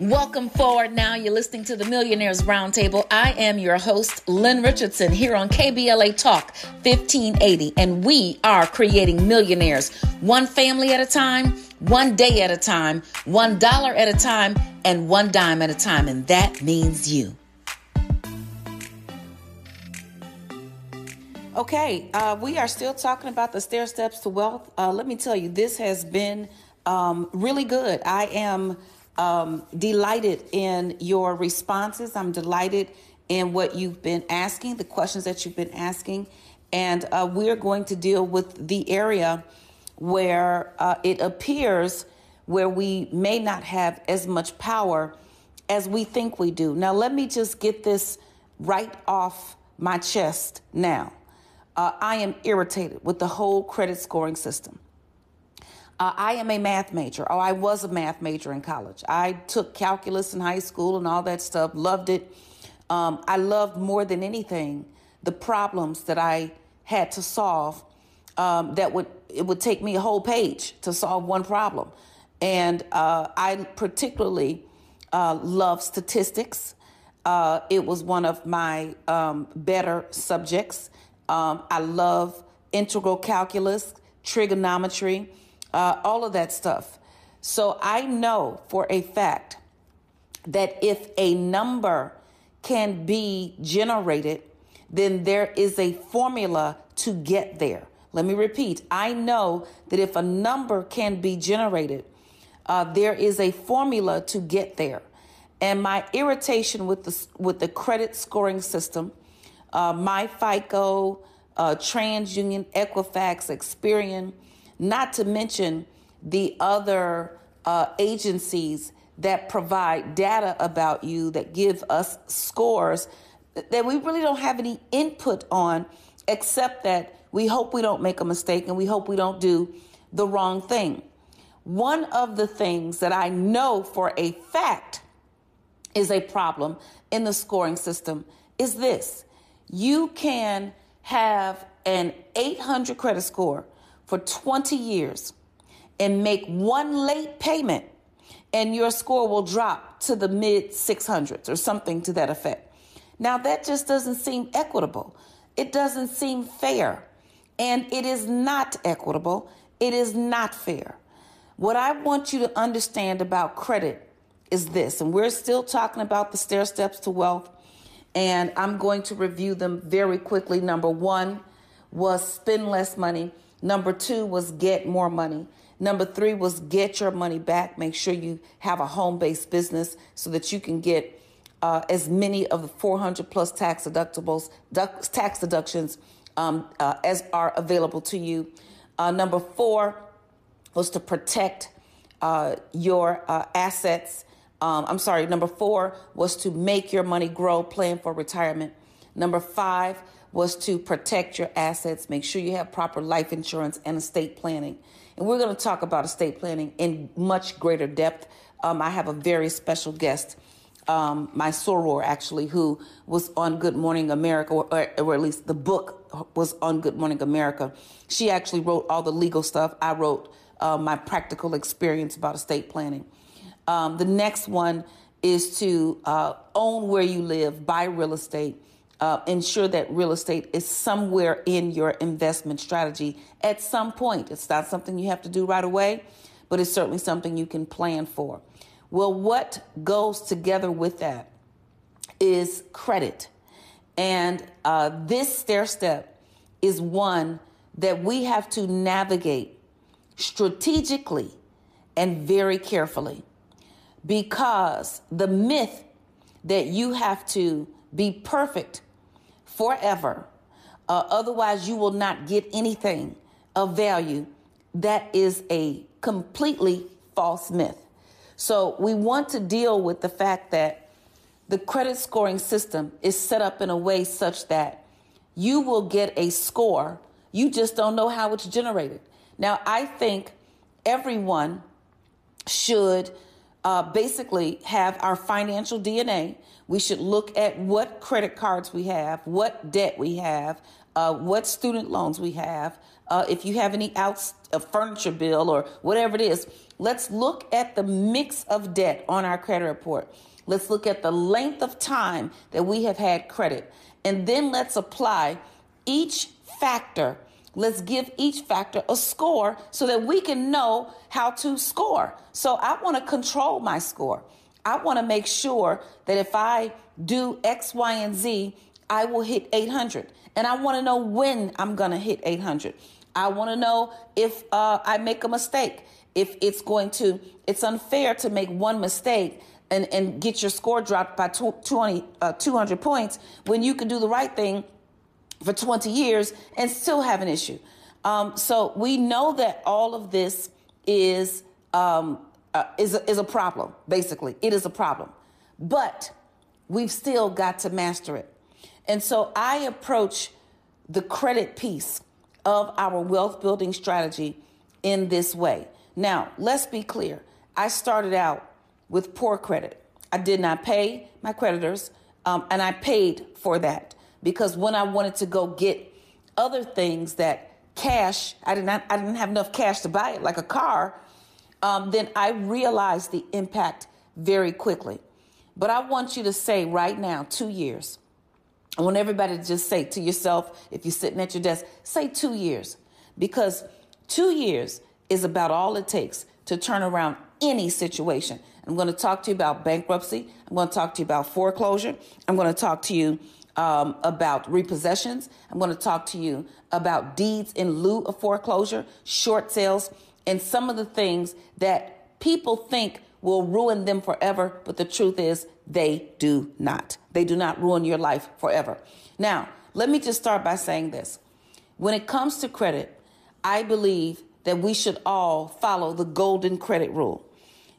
Welcome forward now. You're listening to the Millionaires Roundtable. I am your host, Lynn Richardson, here on KBLA Talk 1580, and we are creating millionaires one family at a time, one day at a time, one dollar at a time, and one dime at a time, and that means you. Okay, uh, we are still talking about the stair steps to wealth. Uh, let me tell you, this has been um, really good. I am um, delighted in your responses. I'm delighted in what you've been asking, the questions that you've been asking. And uh, we're going to deal with the area where uh, it appears where we may not have as much power as we think we do. Now, let me just get this right off my chest now uh, I am irritated with the whole credit scoring system. Uh, I am a math major, Oh, I was a math major in college. I took calculus in high school and all that stuff, loved it. Um, I loved more than anything the problems that I had to solve. Um, that would it would take me a whole page to solve one problem, and uh, I particularly uh, love statistics. Uh, it was one of my um, better subjects. Um, I love integral calculus, trigonometry, uh, all of that stuff. So I know for a fact that if a number can be generated, then there is a formula to get there. Let me repeat I know that if a number can be generated, uh, there is a formula to get there. And my irritation with the, with the credit scoring system uh, My FICO, uh, TransUnion, Equifax, Experian, not to mention the other uh, agencies that provide data about you that give us scores that we really don't have any input on, except that we hope we don't make a mistake and we hope we don't do the wrong thing. One of the things that I know for a fact is a problem in the scoring system is this you can have an 800 credit score for 20 years and make one late payment and your score will drop to the mid 600s or something to that effect. Now, that just doesn't seem equitable. It doesn't seem fair. And it is not equitable. It is not fair. What I want you to understand about credit is this, and we're still talking about the stair steps to wealth and I'm going to review them very quickly. Number one was spend less money. Number two was get more money. Number three was get your money back. Make sure you have a home based business so that you can get uh, as many of the 400 plus tax deductibles, tax deductions um, uh, as are available to you. Uh, number four was to protect uh, your uh, assets um, I'm sorry, number four was to make your money grow, plan for retirement. Number five was to protect your assets, make sure you have proper life insurance and estate planning. And we're going to talk about estate planning in much greater depth. Um, I have a very special guest, um, my soror actually, who was on Good Morning America, or, or at least the book was on Good Morning America. She actually wrote all the legal stuff. I wrote uh, my practical experience about estate planning. Um, the next one is to uh, own where you live, buy real estate, uh, ensure that real estate is somewhere in your investment strategy at some point. It's not something you have to do right away, but it's certainly something you can plan for. Well, what goes together with that is credit. And uh, this stair step is one that we have to navigate strategically and very carefully because the myth that you have to be perfect forever, uh, otherwise, you will not get anything of value, that is a completely false myth. So, we want to deal with the fact that the credit scoring system is set up in a way such that you will get a score, you just don't know how it's generated. Now, I think everyone should uh, basically have our financial DNA. We should look at what credit cards we have, what debt we have, uh, what student loans we have, uh, if you have any out a furniture bill or whatever it is. Let's look at the mix of debt on our credit report. Let's look at the length of time that we have had credit. And then let's apply each factor. Let's give each factor a score so that we can know how to score. So I want to control my score. I want to make sure that if I do X, Y, and Z, I will hit 800. And I want to know when I'm going to hit 800. I want to know if uh, I make a mistake, if it's going to, it's unfair to make one mistake and, and get your score dropped by 20, uh, 200 points when you can do the right thing for 20 years and still have an issue. Um, so we know that all of this is um, uh, is a, is a problem. Basically, it is a problem, but we've still got to master it. And so I approach the credit piece of our wealth building strategy in this way. Now, let's be clear. I started out with poor credit. I did not pay my creditors, um, and I paid for that because when I wanted to go get other things that cash, I did not, I didn't have enough cash to buy it, like a car. Um, then I realized the impact very quickly. But I want you to say right now, two years. I want everybody to just say to yourself, if you're sitting at your desk, say two years, because two years is about all it takes to turn around any situation. I'm going to talk to you about bankruptcy. I'm going to talk to you about foreclosure. I'm going to talk to you um, about repossessions. I'm going to talk to you about deeds in lieu of foreclosure, short sales, and some of the things that people think will ruin them forever. But the truth is, they do not. They do not ruin your life forever. Now, let me just start by saying this. When it comes to credit, I believe that we should all follow the golden credit rule,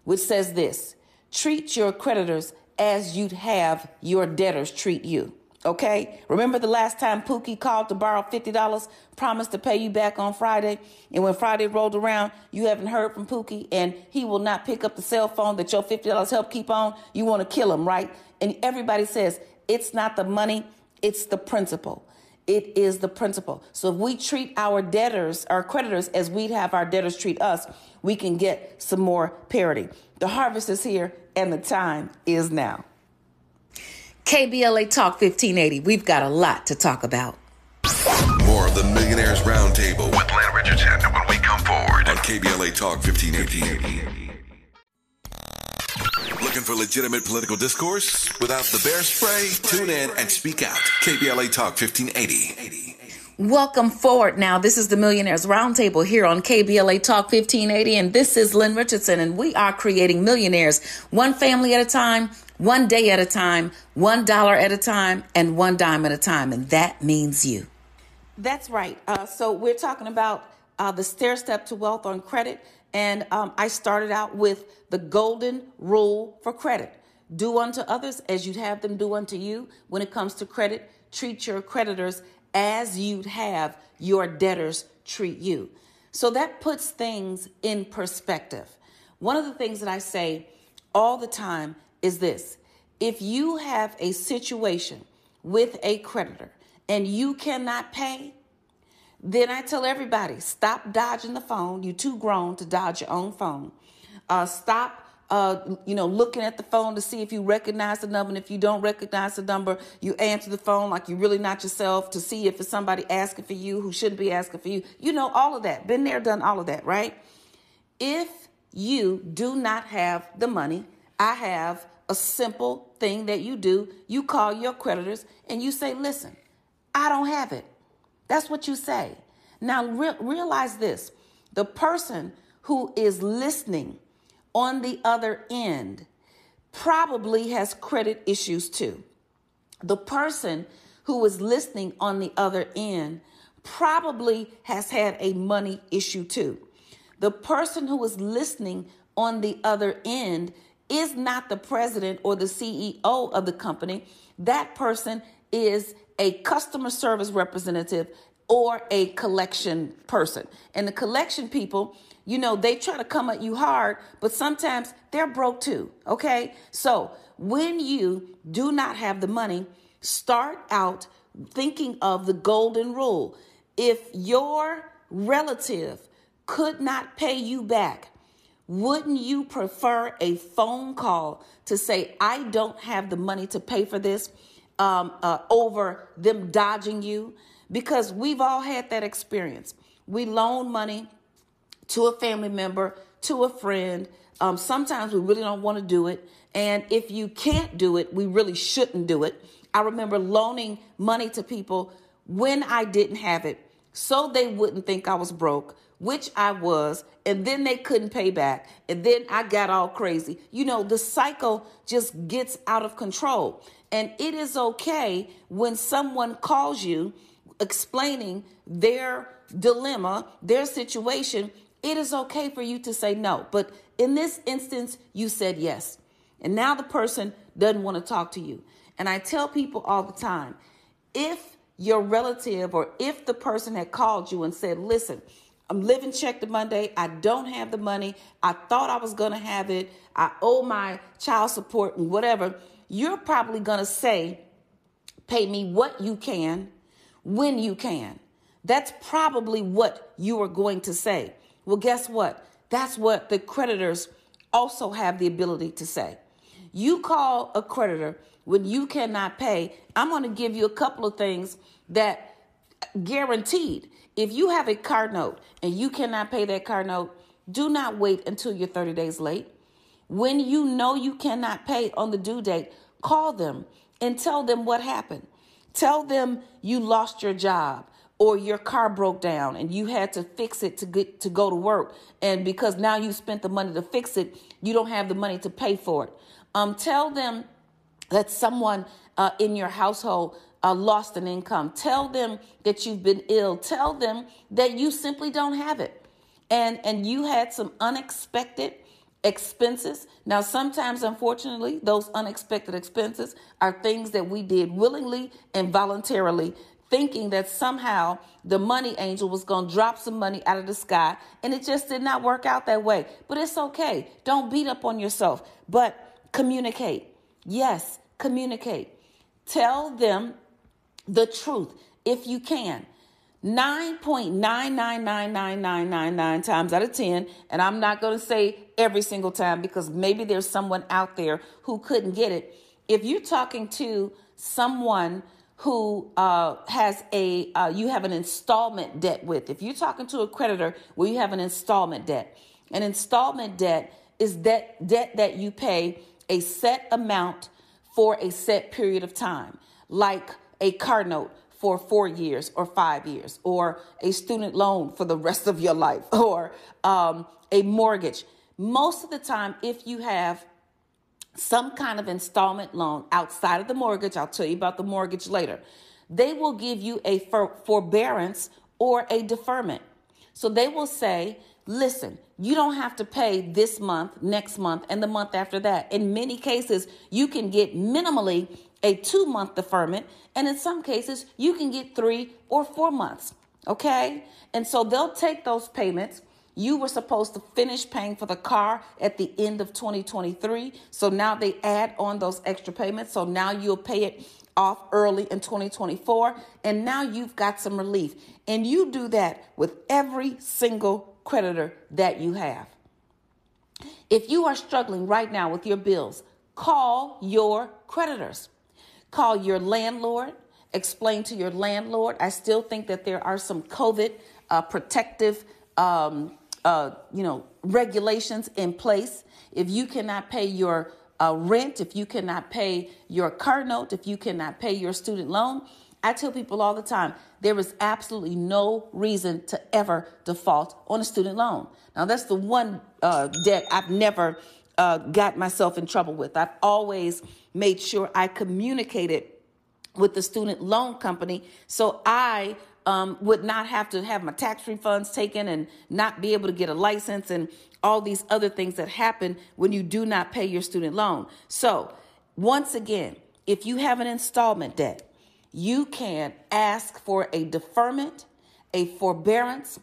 which says this treat your creditors as you'd have your debtors treat you. Okay? Remember the last time Pookie called to borrow $50, promised to pay you back on Friday, and when Friday rolled around, you haven't heard from Pookie, and he will not pick up the cell phone that your $50 helped keep on? You want to kill him, right? And everybody says, it's not the money, it's the principle. It is the principle. So if we treat our debtors, our creditors, as we'd have our debtors treat us, we can get some more parity. The harvest is here, and the time is now. KBLA Talk 1580. We've got a lot to talk about. More of the Millionaires Roundtable with Lynn Richardson when we come forward on KBLA Talk 1580. Looking for legitimate political discourse without the bear spray? Tune in and speak out. KBLA Talk 1580. Welcome forward now. This is the Millionaires Roundtable here on KBLA Talk 1580, and this is Lynn Richardson, and we are creating millionaires one family at a time, one day at a time, one dollar at a time, and one dime at a time, and that means you. That's right. Uh, so we're talking about uh, the stair step to wealth on credit, and um, I started out with the golden rule for credit: do unto others as you'd have them do unto you. When it comes to credit, treat your creditors as you'd have your debtors treat you. So that puts things in perspective. One of the things that I say all the time is this if you have a situation with a creditor and you cannot pay, then I tell everybody stop dodging the phone. You're too grown to dodge your own phone. Uh, stop uh, you know, looking at the phone to see if you recognize the number. And if you don't recognize the number, you answer the phone like you're really not yourself to see if it's somebody asking for you who shouldn't be asking for you. You know, all of that. Been there, done all of that, right? If you do not have the money, I have a simple thing that you do. You call your creditors and you say, listen, I don't have it. That's what you say. Now, re- realize this the person who is listening on the other end probably has credit issues too. The person who is listening on the other end probably has had a money issue too. The person who is listening on the other end is not the president or the CEO of the company. That person is a customer service representative or a collection person. And the collection people you know, they try to come at you hard, but sometimes they're broke too. Okay. So when you do not have the money, start out thinking of the golden rule. If your relative could not pay you back, wouldn't you prefer a phone call to say, I don't have the money to pay for this um, uh, over them dodging you? Because we've all had that experience. We loan money to a family member, to a friend. Um, sometimes we really don't want to do it. And if you can't do it, we really shouldn't do it. I remember loaning money to people when I didn't have it so they wouldn't think I was broke, which I was, and then they couldn't pay back, and then I got all crazy. You know, the cycle just gets out of control. And it is okay when someone calls you explaining their dilemma, their situation. It is okay for you to say no. But in this instance, you said yes. And now the person doesn't want to talk to you. And I tell people all the time if your relative or if the person had called you and said, listen, I'm living check to Monday. I don't have the money. I thought I was going to have it. I owe my child support and whatever. You're probably going to say, pay me what you can when you can. That's probably what you are going to say. Well, guess what? That's what the creditors also have the ability to say. You call a creditor when you cannot pay, I'm going to give you a couple of things that guaranteed. If you have a car note and you cannot pay that car note, do not wait until you're 30 days late. When you know you cannot pay on the due date, call them and tell them what happened. Tell them you lost your job or your car broke down and you had to fix it to get to go to work and because now you spent the money to fix it, you don't have the money to pay for it. Um, tell them that someone uh, in your household uh, lost an income. Tell them that you've been ill. Tell them that you simply don't have it. And, and you had some unexpected expenses. Now, sometimes, unfortunately, those unexpected expenses are things that we did willingly and voluntarily, thinking that somehow the money angel was going to drop some money out of the sky. And it just did not work out that way. But it's okay. Don't beat up on yourself, but communicate Yes, communicate. Tell them the truth if you can. 9.9999999 times out of 10, and I'm not going to say every single time because maybe there's someone out there who couldn't get it. If you're talking to someone who uh, has a, uh, you have an installment debt with, if you're talking to a creditor where you have an installment debt, an installment debt is debt, debt that you pay a set amount for a set period of time, like a car note for four years or five years, or a student loan for the rest of your life, or um, a mortgage. Most of the time, if you have some kind of installment loan outside of the mortgage, I'll tell you about the mortgage later, they will give you a for- forbearance or a deferment. So they will say, listen, you don't have to pay this month, next month, and the month after that. In many cases, you can get minimally a two month deferment, and in some cases, you can get three or four months. Okay? And so they'll take those payments. You were supposed to finish paying for the car at the end of 2023. So now they add on those extra payments. So now you'll pay it off early in 2024. And now you've got some relief. And you do that with every single creditor that you have. If you are struggling right now with your bills, call your creditors. Call your landlord. Explain to your landlord. I still think that there are some COVID uh, protective, um, uh, you know, regulations in place. If you cannot pay your uh, rent, if you cannot pay your car note, if you cannot pay your student loan, I tell people all the time there is absolutely no reason to ever default on a student loan. Now, that's the one uh, debt I've never uh, got myself in trouble with. I've always made sure I communicated with the student loan company so I um, would not have to have my tax refunds taken and not be able to get a license and all these other things that happen when you do not pay your student loan. So, once again, if you have an installment debt, you can ask for a deferment, a forbearance,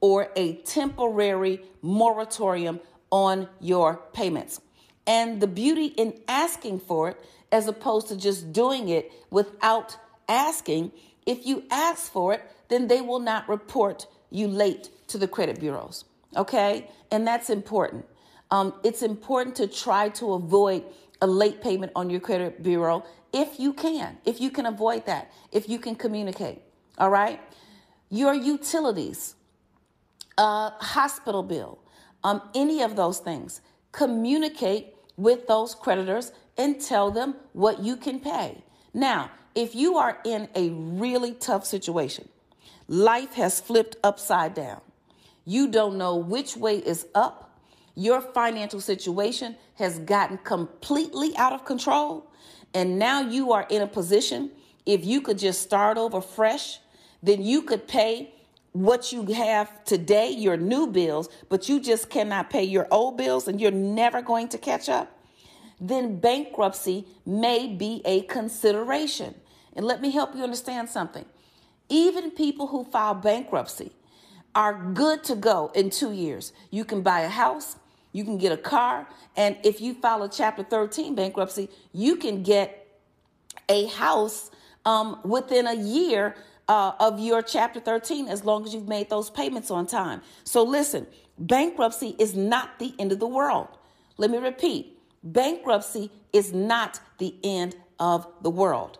or a temporary moratorium on your payments. And the beauty in asking for it, as opposed to just doing it without asking. If you ask for it, then they will not report you late to the credit bureaus. Okay? And that's important. Um, it's important to try to avoid a late payment on your credit bureau if you can, if you can avoid that, if you can communicate. All right? Your utilities, uh, hospital bill, um, any of those things. Communicate with those creditors and tell them what you can pay. Now, if you are in a really tough situation, life has flipped upside down, you don't know which way is up, your financial situation has gotten completely out of control, and now you are in a position, if you could just start over fresh, then you could pay what you have today, your new bills, but you just cannot pay your old bills and you're never going to catch up, then bankruptcy may be a consideration. And let me help you understand something. Even people who file bankruptcy are good to go in two years. You can buy a house, you can get a car, and if you file a Chapter 13 bankruptcy, you can get a house um, within a year uh, of your chapter 13 as long as you've made those payments on time. So listen, bankruptcy is not the end of the world. Let me repeat bankruptcy is not the end of the world.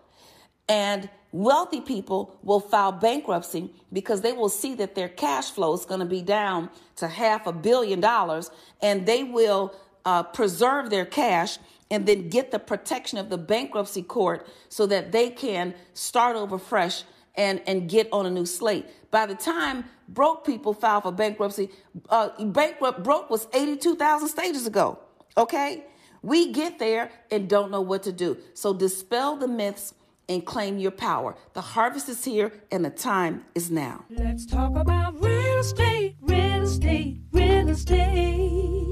And wealthy people will file bankruptcy because they will see that their cash flow is going to be down to half a billion dollars and they will uh, preserve their cash and then get the protection of the bankruptcy court so that they can start over fresh and and get on a new slate. By the time broke people file for bankruptcy, uh, bankrupt broke was eighty two thousand stages ago. Okay, we get there and don't know what to do. So dispel the myths and claim your power. The harvest is here and the time is now. Let's talk about real estate, real estate, real estate.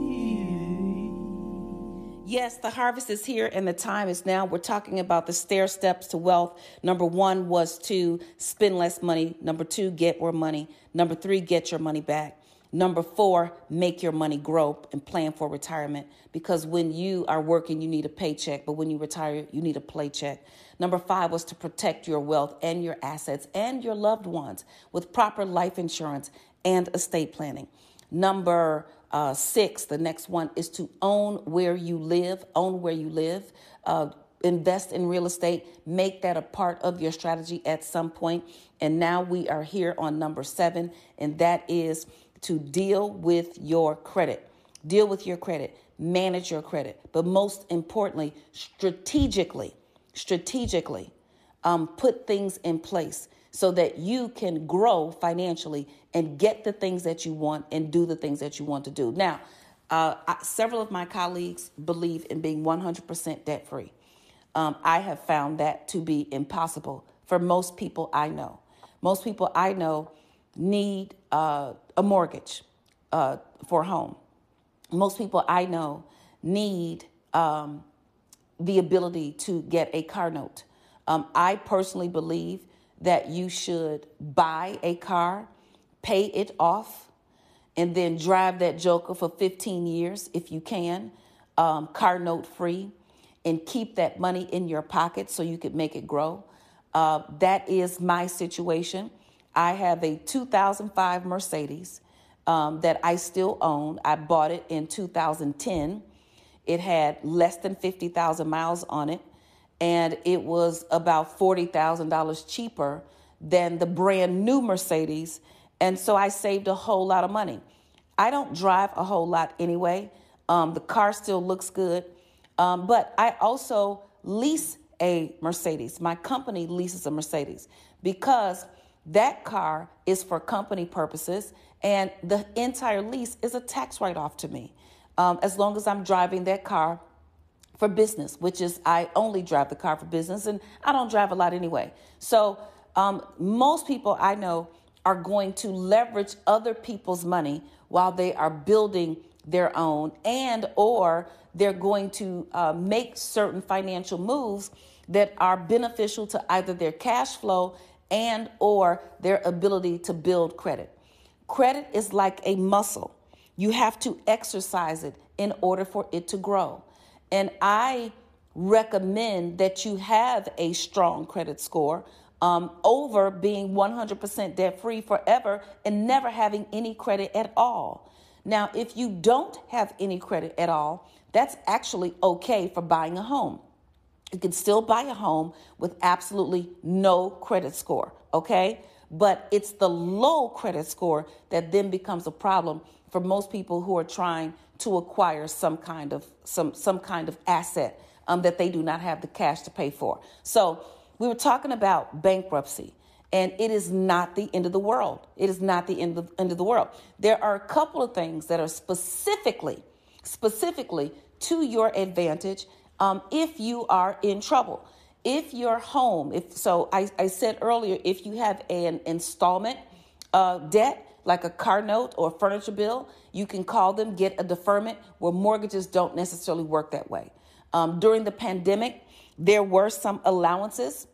Yes, the harvest is here and the time is now. We're talking about the stair steps to wealth. Number one was to spend less money. Number two, get more money. Number three, get your money back. Number four, make your money grow and plan for retirement. Because when you are working, you need a paycheck, but when you retire, you need a paycheck. Number five was to protect your wealth and your assets and your loved ones with proper life insurance and estate planning. Number uh, six, the next one is to own where you live, own where you live. Uh, invest in real estate, make that a part of your strategy at some point. And now we are here on number seven, and that is to deal with your credit. Deal with your credit, manage your credit, but most importantly, strategically, strategically, um, put things in place so that you can grow financially and get the things that you want and do the things that you want to do. Now, uh, I, several of my colleagues believe in being 100% debt free. Um, I have found that to be impossible for most people I know. Most people I know need uh, a mortgage uh, for a home. Most people I know need um, the ability to get a car note. Um, I personally believe that you should buy a car, pay it off, and then drive that joker for 15 years if you can, um, car note free, and keep that money in your pocket so you could make it grow. Uh, that is my situation. I have a 2005 Mercedes um, that I still own. I bought it in 2010. It had less than 50,000 miles on it and it was about $40,000 cheaper than the brand new Mercedes. And so I saved a whole lot of money. I don't drive a whole lot anyway. Um, the car still looks good. Um, but I also lease a Mercedes. My company leases a Mercedes because that car is for company purposes and the entire lease is a tax write off to me. Um, as long as I'm driving that car for business, which is I only drive the car for business and I don't drive a lot anyway. So um, most people I know are going to leverage other people's money while they are building their own and or they're going to uh, make certain financial moves that are beneficial to either their cash flow and or their ability to build credit. Credit is like a muscle. You have to exercise it in order for it to grow and i recommend that you have a strong credit score um, over being 100% debt free forever and never having any credit at all. Now, if you don't have any credit at all, that's actually okay for buying a home. You can still buy a home with absolutely no credit score, okay? But it's the low credit score that then becomes a problem for most people who are trying to acquire some kind of some some kind of asset um, that they do not have the cash to pay for. So we were talking about bankruptcy, and it is not the end of the world. It is not the end of, end of the world. There are a couple of things that are specifically, specifically to your advantage um, if you are in trouble. If your home, if so, I, I said earlier, if you have an installment uh, debt, like a car note or furniture bill, you can call them, get a deferment where mortgages don't necessarily work that way. Um, during the pandemic, there were some allowances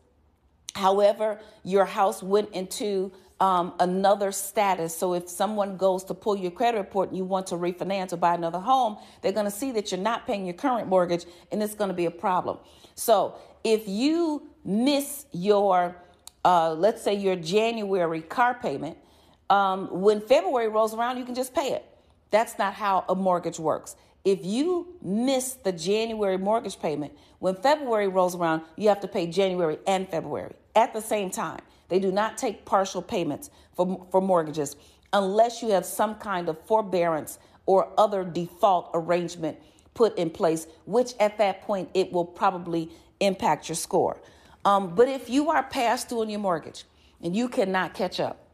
However, your house went into um, another status. So if someone goes to pull your credit report and you want to refinance or buy another home, they're going to see that you're not paying your current mortgage and it's going to be a problem. So if you miss your, uh, let's say your January car payment, um, when February rolls around, you can just pay it. That's not how a mortgage works. If you miss the January mortgage payment, when February rolls around, you have to pay January and February at the same time. They do not take partial payments for, for mortgages unless you have some kind of forbearance or other default arrangement put in place, which at that point it will probably impact your score. Um, but if you are past due on your mortgage and you cannot catch up,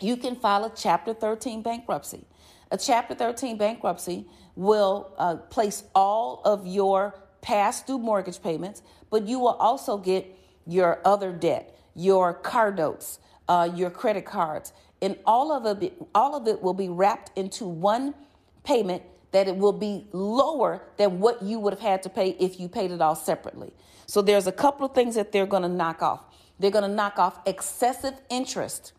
you can file a Chapter 13 bankruptcy. A Chapter 13 bankruptcy will uh, place all of your past due mortgage payments, but you will also get your other debt, your car notes, uh, your credit cards, and all of it, all of it will be wrapped into one payment that it will be lower than what you would have had to pay if you paid it all separately. So there's a couple of things that they're going to knock off. They're going to knock off excessive interest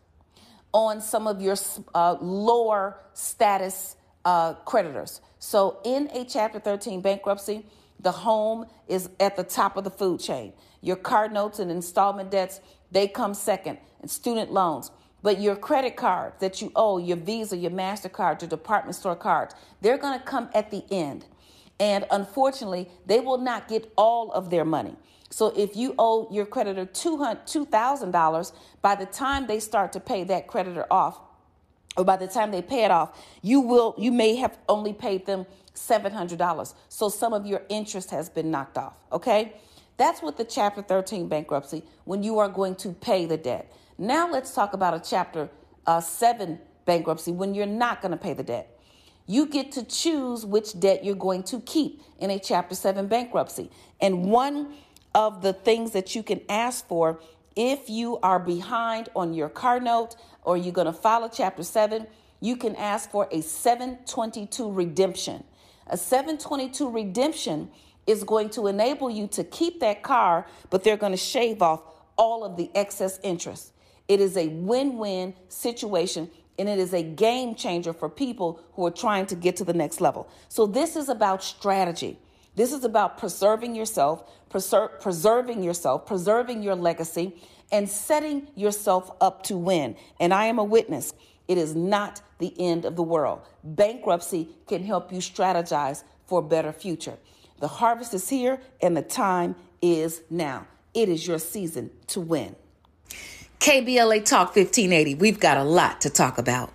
on some of your uh, lower status uh, creditors. So, in a Chapter 13 bankruptcy, the home is at the top of the food chain. Your card notes and installment debts, they come second, and student loans. But your credit cards that you owe, your Visa, your MasterCard, your department store cards, they're going to come at the end. And unfortunately, they will not get all of their money. So if you owe your creditor $2,000, by the time they start to pay that creditor off, or by the time they pay it off, you will you may have only paid them $700. So some of your interest has been knocked off, okay? That's what the chapter 13 bankruptcy when you are going to pay the debt. Now let's talk about a chapter uh, 7 bankruptcy when you're not going to pay the debt. You get to choose which debt you're going to keep in a chapter 7 bankruptcy. And one of the things that you can ask for if you are behind on your car note or you're going to a chapter 7, you can ask for a 722 redemption. A 722 redemption is going to enable you to keep that car, but they're going to shave off all of the excess interest. It is a win win situation and it is a game changer for people who are trying to get to the next level. So, this is about strategy. This is about preserving yourself, preser- preserving yourself, preserving your legacy, and setting yourself up to win. And I am a witness. It is not the end of the world. Bankruptcy can help you strategize for a better future. The harvest is here and the time is now. It is your season to win. KBLA Talk 1580. We've got a lot to talk about.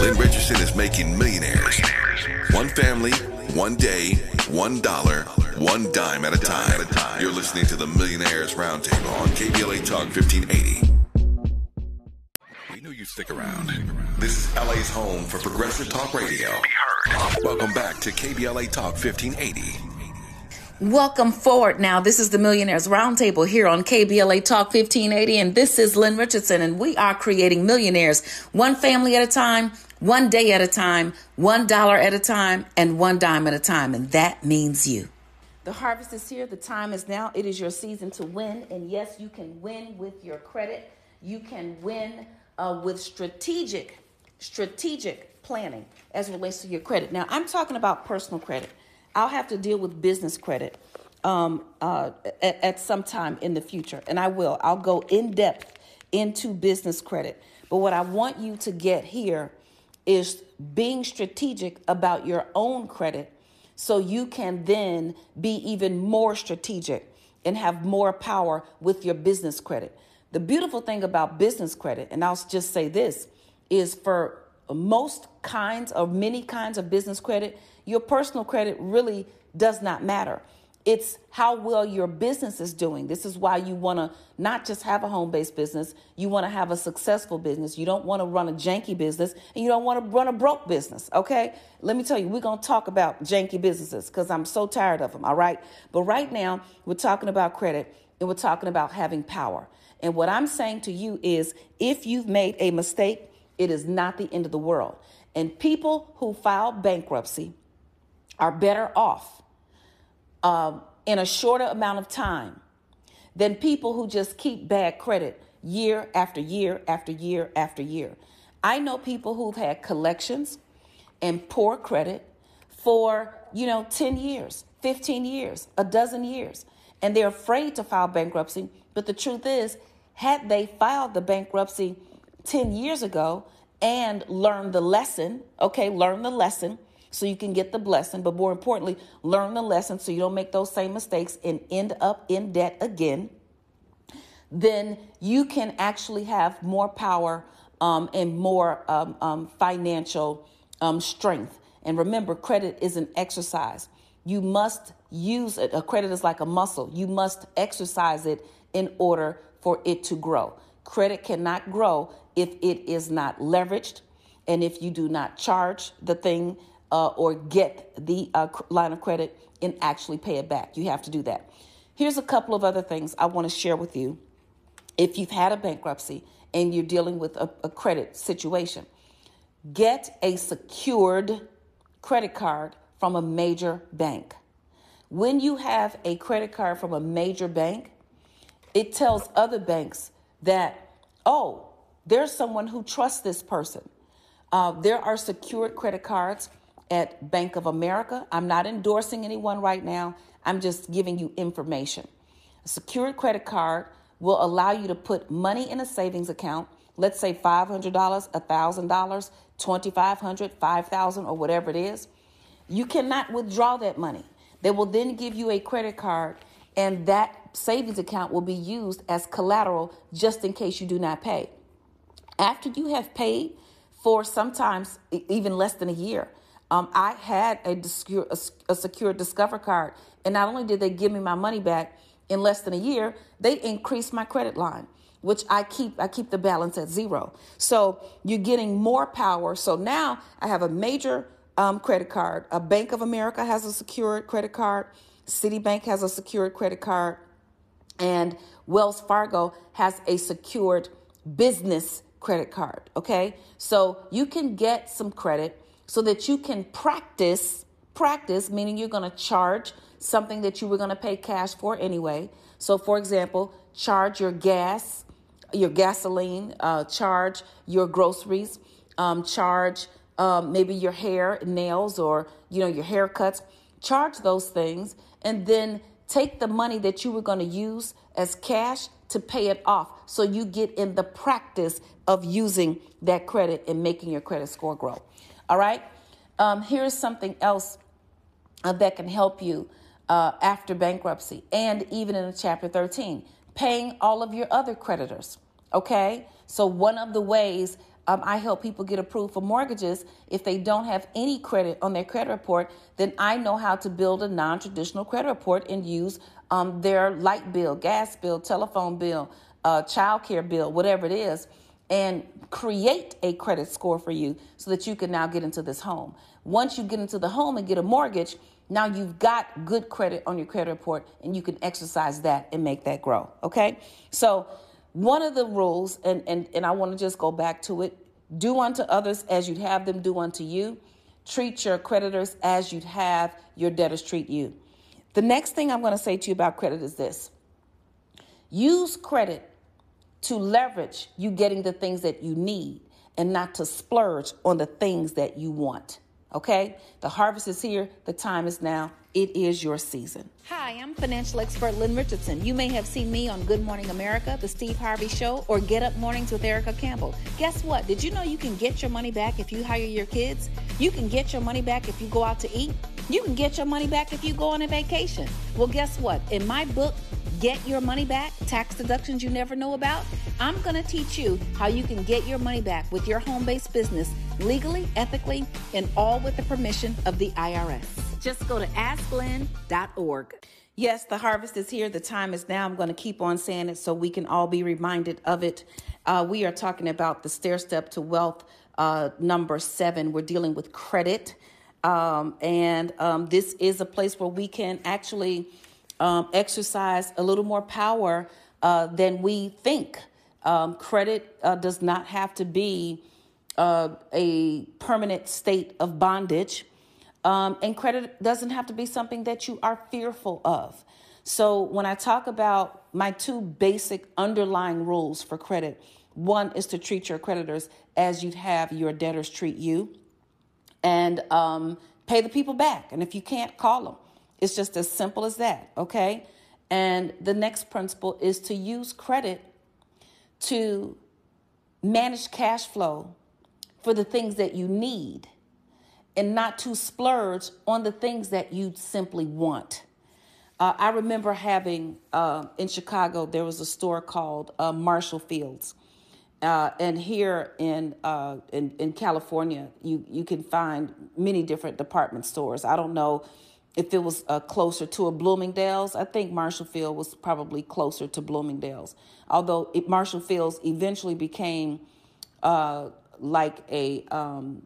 Lynn Richardson is making millionaires. One family, one day, one dollar, one dime at a time. You're listening to the Millionaires Roundtable on KBLA Talk 1580. We knew you'd stick around. This is LA's home for progressive talk radio. Welcome back to KBLA Talk 1580. Welcome forward now. This is the Millionaires Roundtable here on KBLA Talk 1580, and this is Lynn Richardson, and we are creating millionaires one family at a time, one day at a time, one dollar at a time, and one dime at a time, and that means you. The harvest is here. The time is now. It is your season to win, and yes, you can win with your credit. You can win uh, with strategic, strategic planning as relates to your credit. Now, I'm talking about personal credit. I'll have to deal with business credit um, uh, at, at some time in the future, and I will. I'll go in depth into business credit. But what I want you to get here is being strategic about your own credit so you can then be even more strategic and have more power with your business credit. The beautiful thing about business credit, and I'll just say this, is for most kinds of many kinds of business credit, your personal credit really does not matter. It's how well your business is doing. This is why you want to not just have a home based business, you want to have a successful business. You don't want to run a janky business and you don't want to run a broke business, okay? Let me tell you, we're going to talk about janky businesses because I'm so tired of them, all right? But right now, we're talking about credit and we're talking about having power. And what I'm saying to you is if you've made a mistake, it is not the end of the world. And people who file bankruptcy, are better off um, in a shorter amount of time than people who just keep bad credit year after year after year after year. I know people who've had collections and poor credit for, you know, 10 years, 15 years, a dozen years, and they're afraid to file bankruptcy. But the truth is, had they filed the bankruptcy 10 years ago and learned the lesson, okay, learn the lesson, so you can get the blessing, but more importantly, learn the lesson so you don't make those same mistakes and end up in debt again, then you can actually have more power um, and more um, um, financial um, strength. And remember, credit is an exercise. You must use it. A credit is like a muscle. You must exercise it in order for it to grow. Credit cannot grow if it is not leveraged and if you do not charge the thing uh, or get the uh, line of credit and actually pay it back. You have to do that. Here's a couple of other things I want to share with you. If you've had a bankruptcy and you're dealing with a, a credit situation, get a secured credit card from a major bank. When you have a credit card from a major bank, it tells other banks that, oh, there's someone who trusts this person. Uh, there are secured credit cards at Bank of America. I'm not endorsing anyone right now. I'm just giving you information. A secured credit card will allow you to put money in a savings account, let's say $500, $1,000, $2,500, $5,000, or whatever it is. You cannot withdraw that money. They will then give you a credit card, and that savings account will be used as collateral just in case you do not pay. After you have paid for sometimes even less than a year, um, I had a, secure, a, a secure Discover card, and not only did they give me my money back in less than a year, they increased my credit line, which I keep. I keep the balance at zero. So you're getting more power. So now I have a major um, credit card. A Bank of America has a secured credit card. Citibank has a secured credit card, and Wells Fargo has a secured business credit card. Okay, so you can get some credit so that you can practice practice meaning you're going to charge something that you were going to pay cash for anyway. So for example charge your gas your gasoline uh, charge your groceries um, charge um, maybe your hair nails or you know your haircuts. Charge those things and then take the money that you were going to use as cash to pay it off so you get in the practice of using that credit and making your credit score grow all right. Um, here's something else uh, that can help you uh, after bankruptcy and even in Chapter 13 paying all of your other creditors. Okay. So, one of the ways um, I help people get approved for mortgages if they don't have any credit on their credit report, then I know how to build a non traditional credit report and use um, their light bill, gas bill, telephone bill, uh, child care bill, whatever it is and create a credit score for you so that you can now get into this home. Once you get into the home and get a mortgage, Now you've got good credit on your credit report and you can exercise that and make that grow. Okay? So, one of the rules, and, and, and I want to just go back to it do unto others as you'd have them do unto you. Treat your creditors as you'd have your debtors treat you. The next thing I'm going to say to you about credit is this use credit to leverage you getting the things that you need and not to splurge on the things that you want. Okay? The harvest is here, the time is now. It is your season. Hi, I'm financial expert Lynn Richardson. You may have seen me on Good Morning America, The Steve Harvey Show, or Get Up Mornings with Erica Campbell. Guess what? Did you know you can get your money back if you hire your kids? You can get your money back if you go out to eat? You can get your money back if you go on a vacation. Well, guess what? In my book, Get Your Money Back Tax Deductions You Never Know About, I'm going to teach you how you can get your money back with your home based business legally, ethically, and all with the permission of the IRS. Just go to asklynn.org. Yes, the harvest is here. The time is now. I'm going to keep on saying it so we can all be reminded of it. Uh, we are talking about the stair step to wealth uh, number seven. We're dealing with credit. Um, and um, this is a place where we can actually um, exercise a little more power uh, than we think. Um, credit uh, does not have to be uh, a permanent state of bondage. Um, and credit doesn't have to be something that you are fearful of. So, when I talk about my two basic underlying rules for credit, one is to treat your creditors as you'd have your debtors treat you, and um, pay the people back. And if you can't, call them. It's just as simple as that, okay? And the next principle is to use credit to manage cash flow for the things that you need and not to splurge on the things that you simply want. Uh, I remember having uh, in Chicago, there was a store called uh, Marshall Fields. Uh, and here in, uh, in in California, you you can find many different department stores. I don't know if it was uh, closer to a Bloomingdale's. I think Marshall Field was probably closer to Bloomingdale's, although it, Marshall Fields eventually became like a um,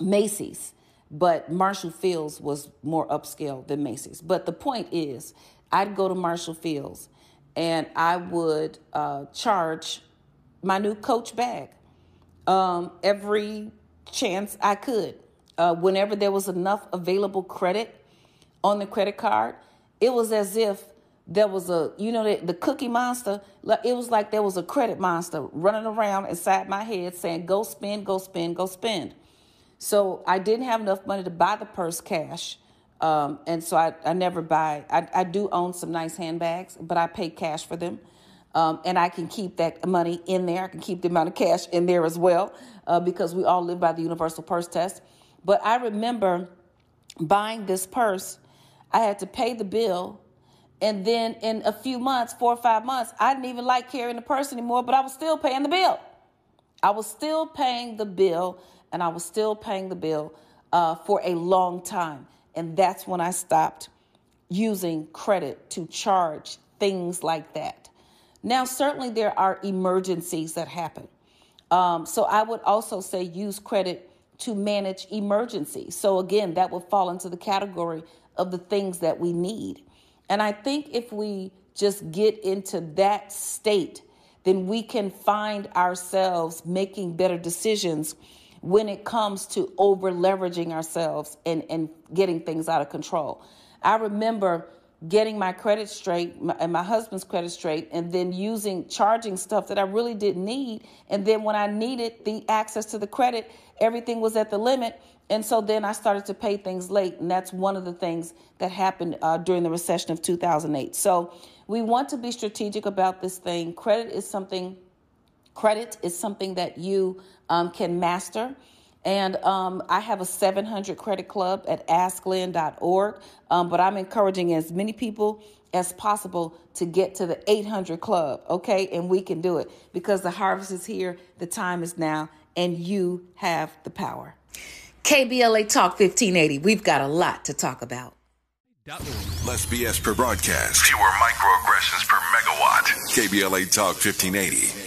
Macy's, but Marshall Fields was more upscale than Macy's. But the point is, I'd go to Marshall Fields and I would uh, charge my new Coach bag um, every chance I could. Uh, whenever there was enough available credit on the credit card, it was as if there was a, you know, the, the cookie monster. It was like there was a credit monster running around inside my head saying, go spend, go spend, go spend. So I didn't have enough money to buy the purse cash. Um, and so I, I never buy, I, I do own some nice handbags, but I pay cash for them. Um, and I can keep that money in there. I can keep the amount of cash in there as well uh, because we all live by the universal purse test. But I remember buying this purse. I had to pay the bill. And then in a few months, four or five months, I didn't even like carrying the purse anymore, but I was still paying the bill. I was still paying the bill and I was still paying the bill uh, for a long time. And that's when I stopped using credit to charge things like that. Now, certainly there are emergencies that happen. Um, so I would also say use credit to manage emergencies. So again, that would fall into the category of the things that we need. And I think if we just get into that state, then we can find ourselves making better decisions when it comes to over leveraging ourselves and, and getting things out of control. I remember getting my credit straight my, and my husband's credit straight and then using charging stuff that I really didn't need. And then when I needed the access to the credit everything was at the limit. And so then I started to pay things late. And that's one of the things that happened uh, during the recession of 2008 so we want to be strategic about this thing. Credit is something credit is something that you um, can master. And um, I have a 700 credit club at asklynn.org. Um, but I'm encouraging as many people as possible to get to the 800 club, okay? And we can do it because the harvest is here, the time is now, and you have the power. KBLA Talk 1580, we've got a lot to talk about. Less BS per broadcast. Fewer microaggressions per megawatt. KBLA Talk 1580.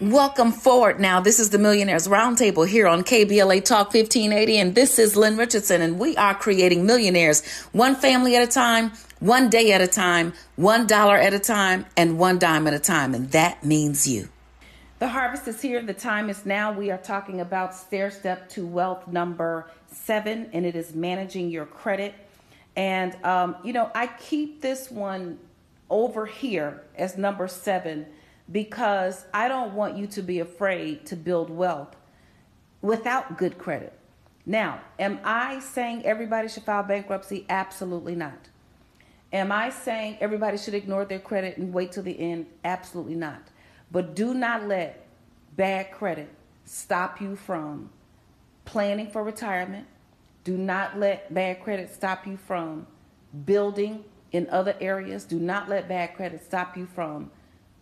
Welcome forward now. This is the Millionaires Roundtable here on KBLA Talk 1580, and this is Lynn Richardson, and we are creating millionaires one family at a time, one day at a time, one dollar at a time, and one dime at a time, and that means you. The harvest is here. The time is now. We are talking about stair step to wealth number seven, and it is managing your credit. And, um, you know, I keep this one over here as number seven because I don't want you to be afraid to build wealth without good credit. Now, am I saying everybody should file bankruptcy? Absolutely not. Am I saying everybody should ignore their credit and wait till the end? Absolutely not. But do not let bad credit stop you from planning for retirement. Do not let bad credit stop you from building in other areas. Do not let bad credit stop you from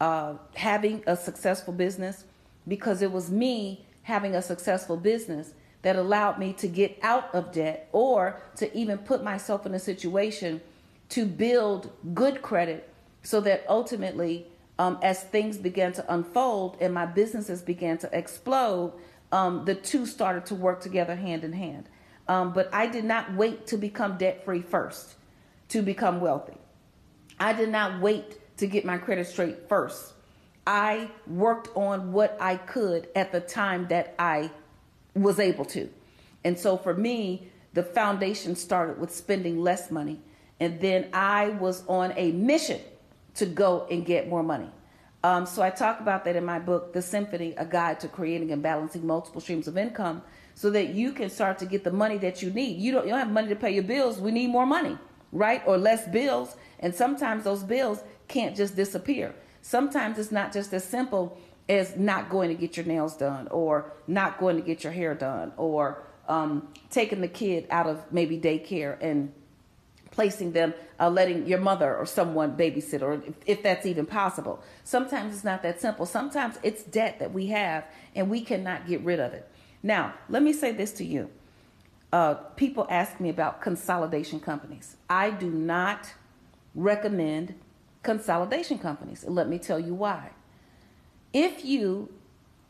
uh, having a successful business because it was me having a successful business that allowed me to get out of debt or to even put myself in a situation to build good credit so that ultimately um, as things began to unfold and my businesses began to explode um, the two started to work together hand in hand. Um, but i did not wait to become debt free first to become wealthy. I did not wait to get my credit straight first. I worked on what I could at the time that I was able to. And so for me, the foundation started with spending less money. And then I was on a mission to go and get more money. Um, so I talk about that in my book, The Symphony, a guide to creating and balancing multiple streams of income so that you can start to get the money that you need. You don't, you don't have money to pay your bills. We need more money, right? Or less bills. And sometimes those bills can't just disappear. Sometimes it's not just as simple as not going to get your nails done or not going to get your hair done or um, taking the kid out of maybe daycare and placing them, uh, letting your mother or someone babysit, or if, if, that's even possible. Sometimes it's not that simple. Sometimes it's debt that we have and we cannot get rid of it. Now, let me say this to you. Uh, people ask me about consolidation companies. I do not recommend consolidation companies. Let me tell you why. If you,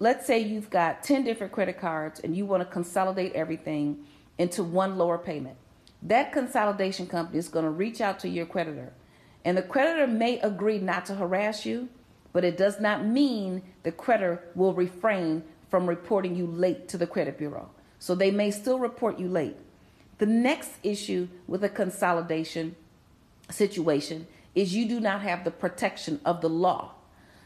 let's say you've got 10 different credit cards and you want to consolidate everything into one lower payment, that consolidation company is going to reach out to your creditor. And the creditor may agree not to harass you, but it does not mean the creditor will refrain from reporting you late to the credit bureau. So they may still report you late. The next issue with a consolidation situation is you do not have the protection of the law.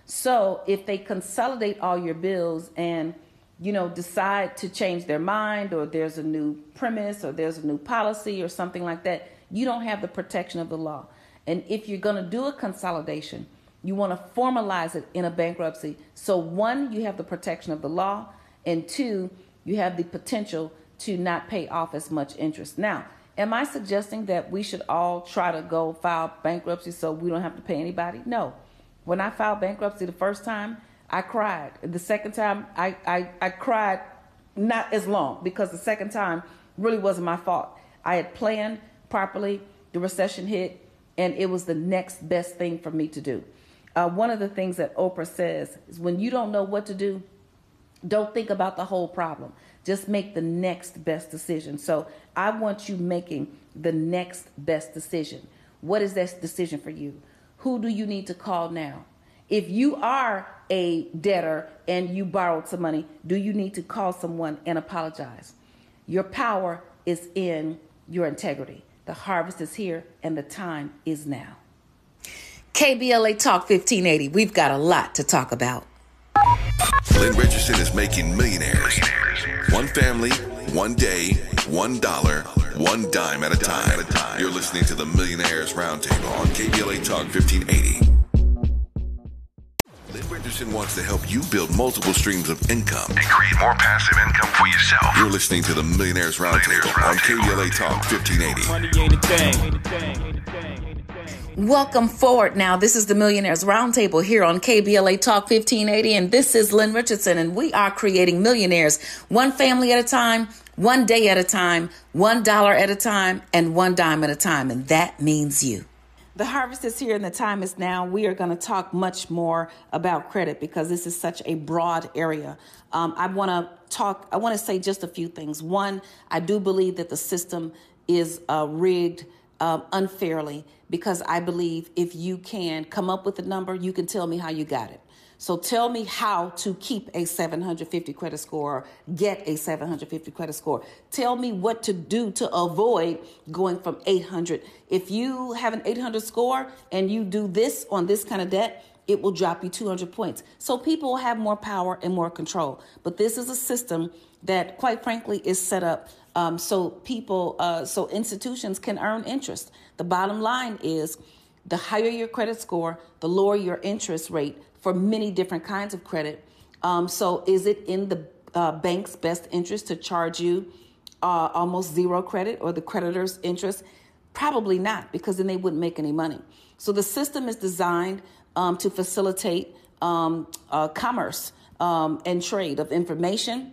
So if they consolidate all your bills and you know decide to change their mind or there's a new premise or there's a new policy or something like that, you don't have the protection of the law. And if you're going to do a consolidation, you want to formalize it in a bankruptcy. So one, you have the protection of the law, and two, you have the potential to not pay off as much interest. Now, Am I suggesting that we should all try to go file bankruptcy so we don't have to pay anybody? No. When I filed bankruptcy the first time, I cried. The second time, I, I, I cried not as long because the second time really wasn't my fault. I had planned properly, the recession hit, and it was the next best thing for me to do. Uh, one of the things that Oprah says is when you don't know what to do, don't think about the whole problem. Just make the next best decision. So I want you making the next best decision. What is that decision for you? Who do you need to call now? If you are a debtor and you borrowed some money, do you need to call someone and apologize? Your power is in your integrity. The harvest is here and the time is now. KBLA Talk 1580. We've got a lot to talk about. Lynn Richardson is making millionaires. One family, one day, one dollar, one dime at a time. You're listening to the Millionaires Roundtable on KBLA Talk 1580. Lynn Richardson wants to help you build multiple streams of income and create more passive income for yourself. You're listening to the Millionaires Roundtable on KBLA Talk 1580. Welcome forward now. This is the Millionaires Roundtable here on KBLA Talk 1580, and this is Lynn Richardson, and we are creating millionaires one family at a time, one day at a time, one dollar at a time, and one dime at a time, and that means you. The harvest is here and the time is now. We are going to talk much more about credit because this is such a broad area. Um, I want to talk, I want to say just a few things. One, I do believe that the system is uh, rigged um, unfairly because I believe if you can come up with a number, you can tell me how you got it. So tell me how to keep a 750 credit score, get a 750 credit score. Tell me what to do to avoid going from 800. If you have an 800 score and you do this on this kind of debt, it will drop you 200 points. So people will have more power and more control. But this is a system that, quite frankly, is set up um, so people, uh, so institutions can earn interest. The bottom line is the higher your credit score, the lower your interest rate for many different kinds of credit. Um, so, is it in the uh, bank's best interest to charge you uh, almost zero credit or the creditor's interest? Probably not, because then they wouldn't make any money. So, the system is designed um, to facilitate um, uh, commerce um, and trade of information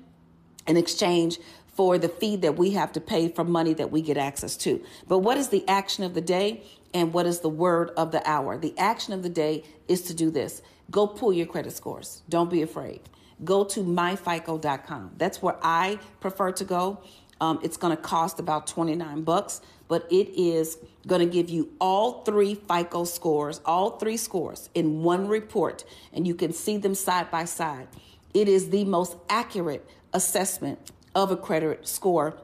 and exchange for the fee that we have to pay for money that we get access to. But what is the action of the day and what is the word of the hour? The action of the day is to do this Go pull your credit scores. Don't be afraid. Go to myfico.com. That's where I prefer to go. Um, it's going to cost about 29 bucks, but it is going to give you all three FICO scores, all three scores in one report, and you can see them side by side. It is the most accurate assessment of a credit score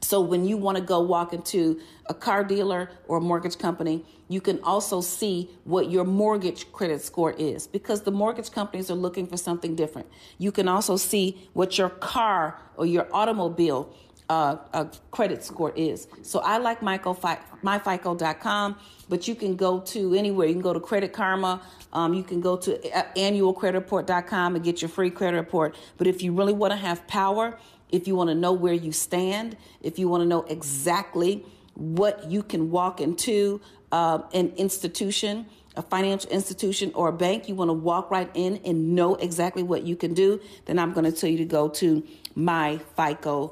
so when you want to go walk into a car dealer or a mortgage company, you can also see what your mortgage credit score is because the mortgage companies are looking for something different. You can also see what your car or your automobile uh, uh, credit score is. So I like myFICO, myfico.com, but you can go to anywhere. You can go to Credit Karma. Um, you can go to uh, annualcreditreport.com and get your free credit report. But if you really want to have power, if you want to know where you stand, if you want to know exactly what you can walk into uh, an institution, a financial institution, or a bank, you want to walk right in and know exactly what you can do, then I'm going to tell you to go to myfico.com.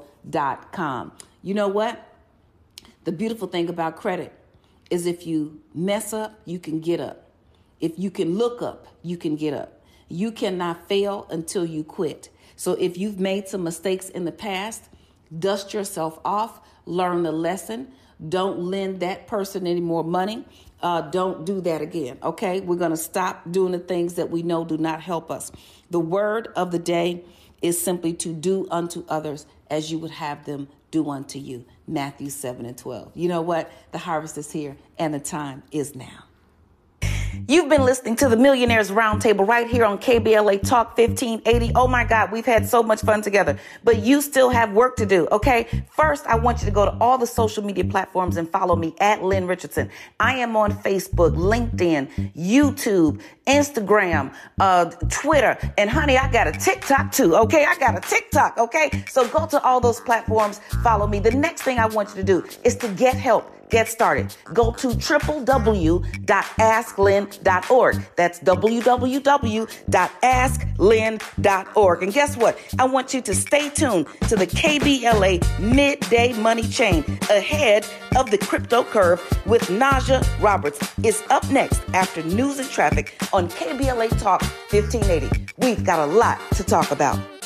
You know what? The beautiful thing about credit is if you mess up, you can get up. If you can look up, you can get up. You cannot fail until you quit. So if you've made some mistakes in the past, dust yourself off, learn the lesson. Don't lend that person any more money. Uh, don't do that again. Okay, we're going to stop doing the things that we know do not help us. The word of the day is simply to do unto others as you would have them do unto you. Matthew 7 and 12. You know what? The harvest is here and the time is now. You've been listening to the Millionaires Roundtable right here on KBLA Talk 1580. Oh my God, we've had so much fun together, but you still have work to do, okay? First, I want you to go to all the social media platforms and follow me at Lynn Richardson. I am on Facebook, LinkedIn, YouTube, Instagram, uh, Twitter, and honey, I got a TikTok too, okay? I got a TikTok, okay? So go to all those platforms, follow me. The next thing I want you to do is to get help get started. Go to www.asklynn.org. That's www.asklynn.org. And guess what? I want you to stay tuned to the KBLA Midday Money Chain ahead of the crypto curve with Najah Roberts. Is up next after news and traffic on KBLA Talk 1580. We've got a lot to talk about.